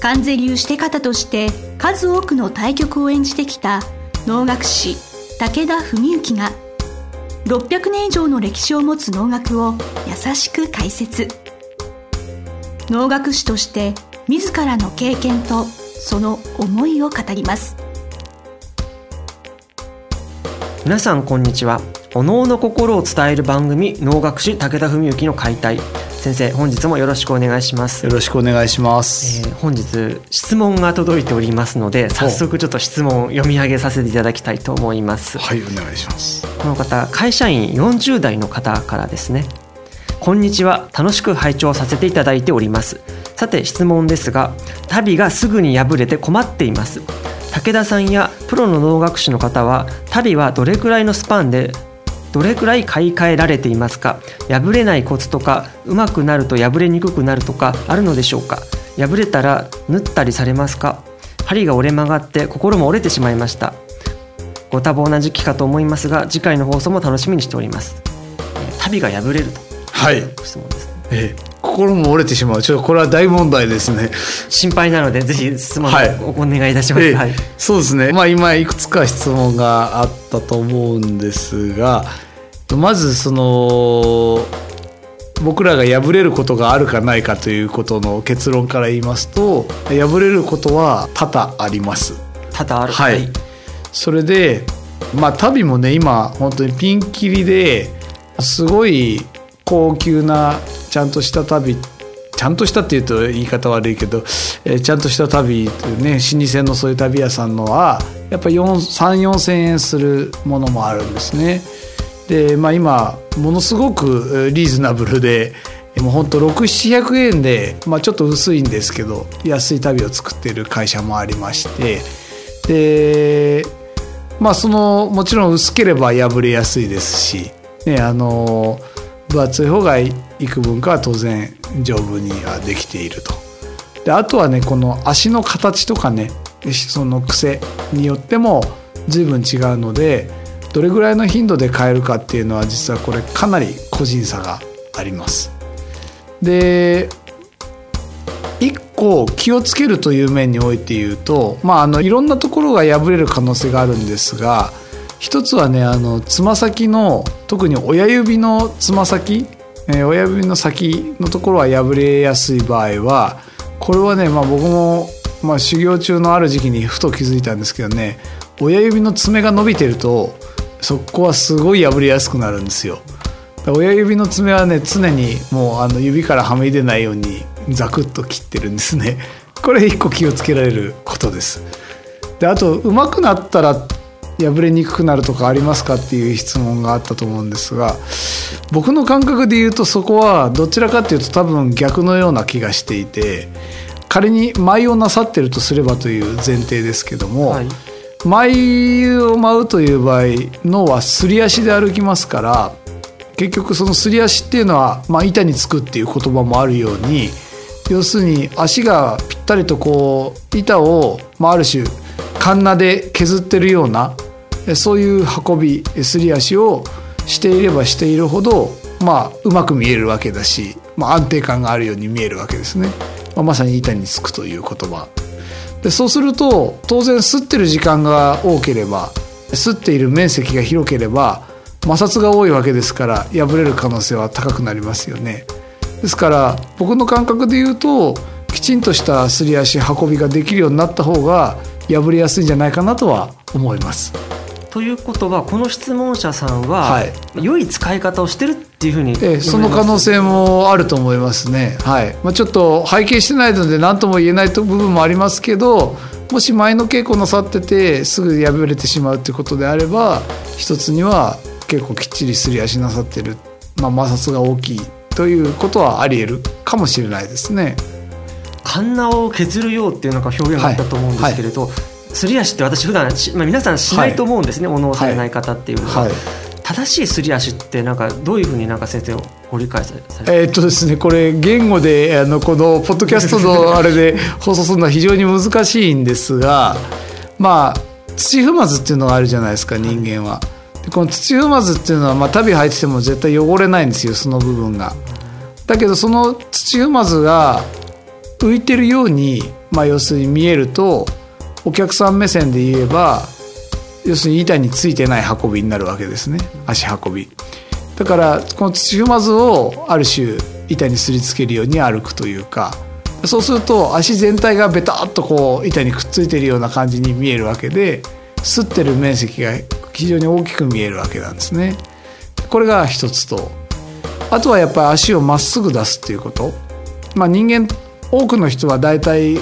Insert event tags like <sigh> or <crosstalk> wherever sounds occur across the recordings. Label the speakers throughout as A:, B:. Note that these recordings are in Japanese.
A: 関税流して方として数多くの対局を演じてきた能楽師武田文幸が600年以上の歴史を持つ能楽を優しく解説。能楽師として自らの経験とその思いを語ります。
B: 皆さんこんにちは。お能の心を伝える番組能楽師武田文幸の解体。先生本日もよろしくお願いします。
C: よろしくお願いします、
B: えー本日質問が届いておりますので早速ちょっと質問を読み上げさせていただきたいと思います。
C: はいお願いします。
B: この方会社員40代の方からですね。こんにちは。楽しく拝聴させていただいております。さて質問ですが足袋がすぐに破れて困っています。武田さんやプロの能楽師の方は足袋はどれくらいのスパンでどれくらい買い替えられていますか？破れないコツとか上手くなると破れにくくなるとかあるのでしょうか？破れたら縫ったりされますか？針が折れ曲がって心も折れてしまいました。ご多忙な時期かと思いますが次回の放送も楽しみにしております。えー足袋が破れる
C: はい、
B: と質問ですね。
C: ええ心も折れてしまう。ちょっとこれは大問題ですね。
B: 心配なのでぜひ質問を
C: はい。
B: おお願いいたします、
C: ええ
B: はい。
C: そうですね。まあ今いくつか質問があったと思うんですがまずその僕らが破れることがあるかないかということの結論から言いますと破れることは多々あります。
B: 多々ある。
C: はい。それでまあ足袋もね今本当にピンキリですごい高級なちゃんとした足袋ちゃんとしたっていうと言い方悪いけど、えーちゃんとした足袋というね老舗のそういう足袋屋さんのはやっぱ3 4 0千円するものもあるんですね。で、まあ、今ものすごくリーズナブルでもうほんと6700円で、まあ、ちょっと薄いんですけど安い旅を作っている会社もありましてでまあそのもちろん薄ければ破れやすいですし、ね、あの分厚い方が幾分かは当然丈夫にはできていると。であとはねこの足の形とかねその癖によっても随分違うのでどれぐらいの頻度で変えるかっていうのは実はこれかなり個人差があります。で一個気をつけるという面において言うと、まあ、あのいろんなところが破れる可能性があるんですが一つはねあのつま先の特に親指のつま先、え親指の先のところは破れやすい場合はこれはね、まあ、僕も、まあ、修行中のある時期にふと気づいたんですけどね親指の爪が伸びてるとそこはすごい破れやすくなるんですよ。親指の爪はね常にもうあの指からはみ出ないようにザクッと切ってるんですね。<laughs> これ一個気をつけられることです。であと上手くなったら破れにくくなるとかありますかっていう質問があったと思うんですが僕の感覚で言うとそこはどちらかっていうと多分逆のような気がしていて仮に舞をなさってるとすればという前提ですけども、
B: はい。
C: 舞を舞うという場合脳はすり足で歩きますから結局そのすり足っていうのは、まあ、板につくっていう言葉もあるように要するに足がぴったりとこう板を、まあ、ある種カンナで削ってるようなそういう運びすり足をしていればしているほど、まあ、うまく見えるわけだし、まあ、安定感があるように見えるわけですね。まあ、まさに板につくという言葉でそうすると当然吸ってる時間が多ければ吸っている面積が広ければ摩擦が多いわけですから破れる可能性は高くなりますよね。ですから僕の感覚で言うときちんとしたすり足運びができるようになった方が破れやすいんじゃないかなとは思います。
B: ということはこの質問者さんは、
C: はい。
B: 良い使い方をしてるっていうふうに
C: ええその可能性もあると思いますね。はい。まあ、ちょっと拝見してないので何とも言えない部分もありますけどもし前の稽古なさっててすぐ破れてしまうということであれば一つには結構きっちりすり足なさってる、まあ、摩擦が大きいということはあり得るかもしれないですね。
B: カンナを削るようっていうなんか表現があったと思うんですけれど、すり足って私普段しまあ皆さんしないと思うんですね、お能をされない方っていうのは、
C: はい
B: 正しいすり足ってなんかどういうふうになんか先生をご理解され
C: えーっとですねこれ言語であのこのポッドキャストのあれで放送するのは非常に難しいんですがまあ土踏まずっていうのがあるじゃないですか人間は。でこの土踏まずっていうのは、まあ、旅履いてても絶対汚れないんですよその部分が。だけどその土踏まずが浮いてるように、まあ、要するに見えるとお客さん目線で言えば要するに板についてない運びになるわけですね足運び。だからこの土踏まずをある種板にすりつけるように歩くというかそうすると足全体がベタっとこう板にくっついてるような感じに見えるわけで擦ってる面積が非常に大きく見えるわけなんですね。これが一つとあとはやっぱり足をまっすぐ出すっていうこと。まあ人間多くの人は大体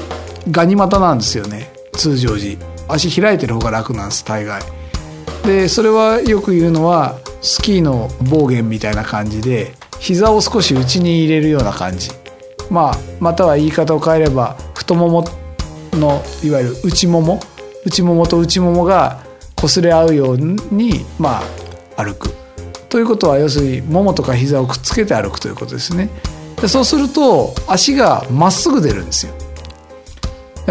C: ガニ股なんですよね通常時足開いてる方が楽なんです大概。でそれはよく言うのはスキーの暴言みたいな感じで膝を少し内に入れるような感じ、まあ、または言い方を変えれば太もものいわゆる内もも内ももと内ももが擦れ合うように、まあ、歩く。ということは要するにももとか膝をくっつけて歩くということですね。でそうすると足がまっすぐ出るんですよ。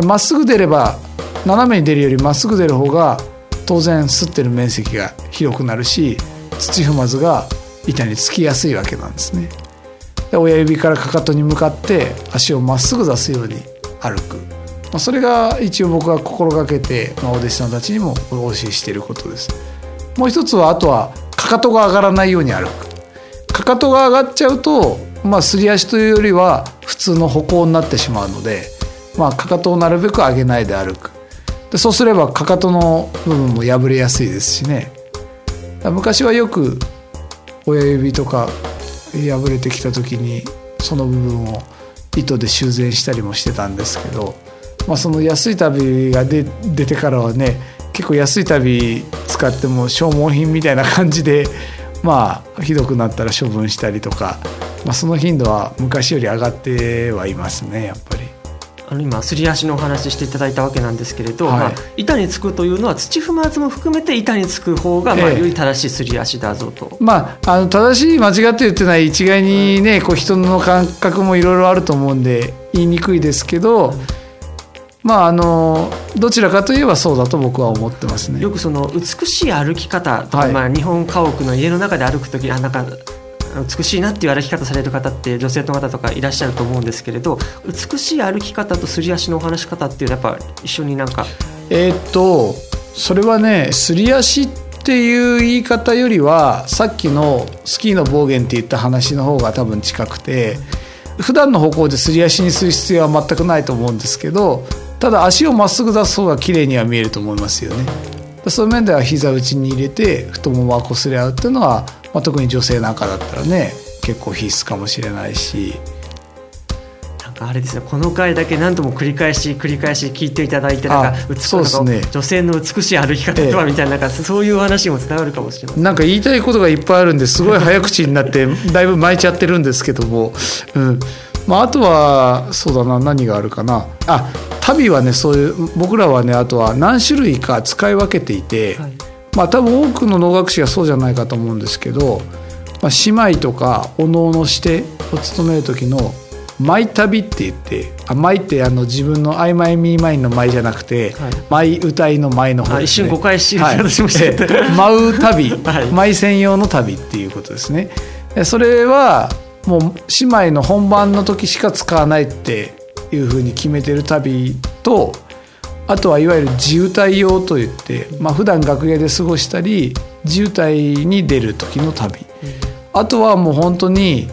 C: まっすぐ出れば斜めに出るよりまっすぐ出る方が当然吸ってる面積が広くなるし土踏まずが板につきやすいわけなんですね。で親指からかかとに向かって足をまっすぐ出すように歩く、まあ、それが一応僕が心がけて、まあ、お弟子さんたちにもお教えしていることです。もう一つはあとはかかとが上がらないように歩く。かかとが上がっちゃうとまあすり足というよりは普通の歩行になってしまうので、まあ、かかとをなるべく上げないで歩く。でそうすればかかとの部分も破れやすいですしね昔はよく親指とか破れてきた時にその部分を糸で修繕したりもしてたんですけど、まあ、その安い旅が出てからはね結構安い旅使っても消耗品みたいな感じで <laughs> まあひどくなったら処分したりとか、まあ、その頻度は昔より上がってはいますねやっぱり。
B: あの今すり足のお話ししていただいたわけなんですけれど、
C: はい。
B: まあ、板につくというのは土踏まずも含めて板につく方が、まあ、
C: ええ
B: より正しいすり足だぞと。
C: まあ、あの正しい間違ってるっていうのは一概にね、こう人の感覚もいろいろあると思うんで言いにくいですけど、まああのどちらかといえばそうだと僕は思ってますね。
B: よ。くその美しい歩き方とか、
C: はい。
B: まあ、日本家屋の家の中で歩く時あなんか美しいなっていう歩き方される方って女性の方とかいらっしゃると思うんですけれど美しい歩き方とすり足のお話し方っていうのはやっぱ一緒になんか
C: えーっとそれはねすり足っていう言い方よりはさっきのスキーの暴言って言った話の方が多分近くて普段の方向ですり足にする必要は全くないと思うんですけどただ足をまっすぐ出す方が綺麗には見えると思いますよね。そういう面では膝内に入れて太ももが擦れ合うっていうのは、まあ、特に女性なんかだったらね結構必須かもしれないし。
B: なんかあれですねこの回だけ何度も繰り返し繰り返し聞いていただいてなんか
C: あ
B: 美し
C: そうですね。
B: 女性の美しい歩き方とは
C: ええ。
B: みたいななんかそういう話も伝わるかもしれません。
C: なんか言いたいことがいっぱいあるんですごい早口になって <laughs> だいぶ巻いちゃってるんですけども、うん。まあ、あとはそうだな何があるかな。あ旅はねそういう僕らはねあとは何種類か使い分けていて、
B: はい
C: まあ多分多くの能楽師はそうじゃないかと思うんですけど、まあ、姉妹とかお能のしてを務める時の「舞旅」って言って「あ舞」ってあの自分の「曖昧ミーマイン」の舞じゃなくて
B: はい「
C: 舞歌い」の舞の方
B: あ
C: ですね。
B: 一瞬誤解し
C: はい
B: 私もしちゃった
C: ええ <laughs> 舞う旅、
B: はい
C: 舞専用の旅っていうことですね。でそれはもう姉妹の本番の時しか使わないっていうふうに決めてる旅とあとはいわゆる自由体用といって、まあ普段楽屋で過ごしたり自由体に出る時の旅、あとはもう本当に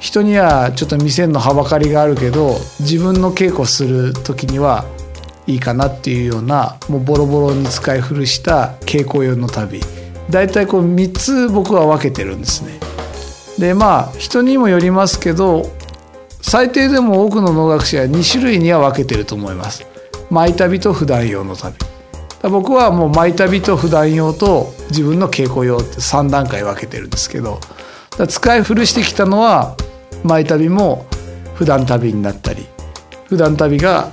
C: 人にはちょっと見せんのはばかりがあるけど自分の稽古する時にはいいかなっていうようなもうボロボロに使い古した稽古用の旅大体こう3つ僕は分けてるんですね。でまあ人にもよりますけど最低でも多くの能楽師は2種類には分けてると思います。マイ旅と普段用の旅。僕はもうマイ旅と普段用と自分の稽古用って3段階分けてるんですけど使い古してきたのはマイ旅も普段旅になったり普段旅が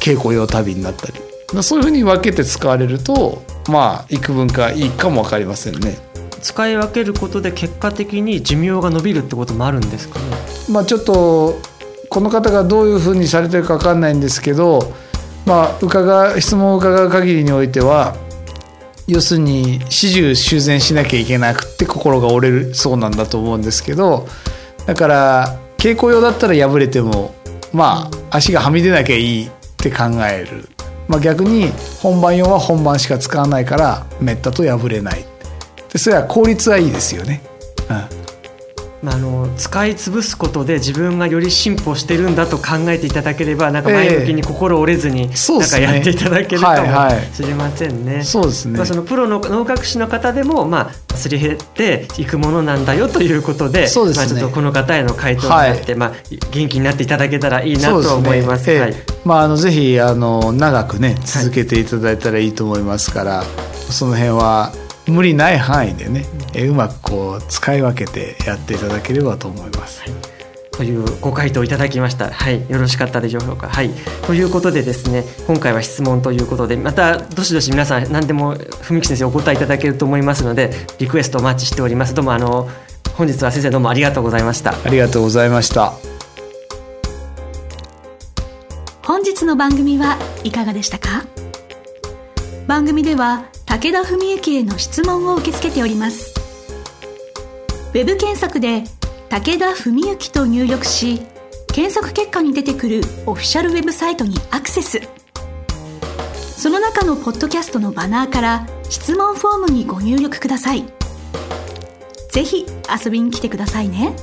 C: 稽古用旅になったりそういうふうに分けて使われるとまあ幾分かいいかも分かりませんね。
B: 使い分けることで結果的に寿命が伸びるってこともあるんですかね。
C: まあ、ちょっとこの方がどういうふうにされてるか分かんないんですけど、まあ、伺質問を伺う限りにおいては要するに始終修繕しなきゃいけなくて心が折れるそうなんだと思うんですけどだから稽古用だったら破れてもまあ足がはみ出なきゃいいって考える、まあ、逆に本番用は本番しか使わないからめったと破れない。でそれは効率はいいですよね。うん。
B: まあ、あの使い潰すことで自分がより進歩してるんだと考えていただければなんか前向きに心折れずに、なんかやっていただけるかもしれませんね。
C: そうですね、
B: まあ、そのプロの能楽師の方でも、まあ、すり減っていくものなんだよということで
C: そうです、
B: ね、まあ、ちょっとこの方への回答になって、はい、まあ、元気になっていただけたらいいなと思います。すね、はい。
C: まあ、あのぜひあの長くね続けていただいたらいいと思いますから、はい、その辺は無理ない範囲でね、えうまくこう使い分けてやっていただければと思います。はい
B: というご回答いただきました。はい、よろしかったでしょうか。はい、ということでですね、今回は質問ということで、またどしどし皆さん何でも文木先生お答えいただけると思いますので、リクエストお待ちしております。どうもあの本日は先生どうもありがとうございました。
C: ありがとうございました。
A: 本日の番組はいかがでしたか？番組では武田文幸への質問を受け付けております。ウェブ検索で「武田文幸」と入力し検索結果に出てくるオフィシャルウェブサイトにアクセス。その中のポッドキャストのバナーから質問フォームにご入力ください。ぜひ遊びに来てくださいね。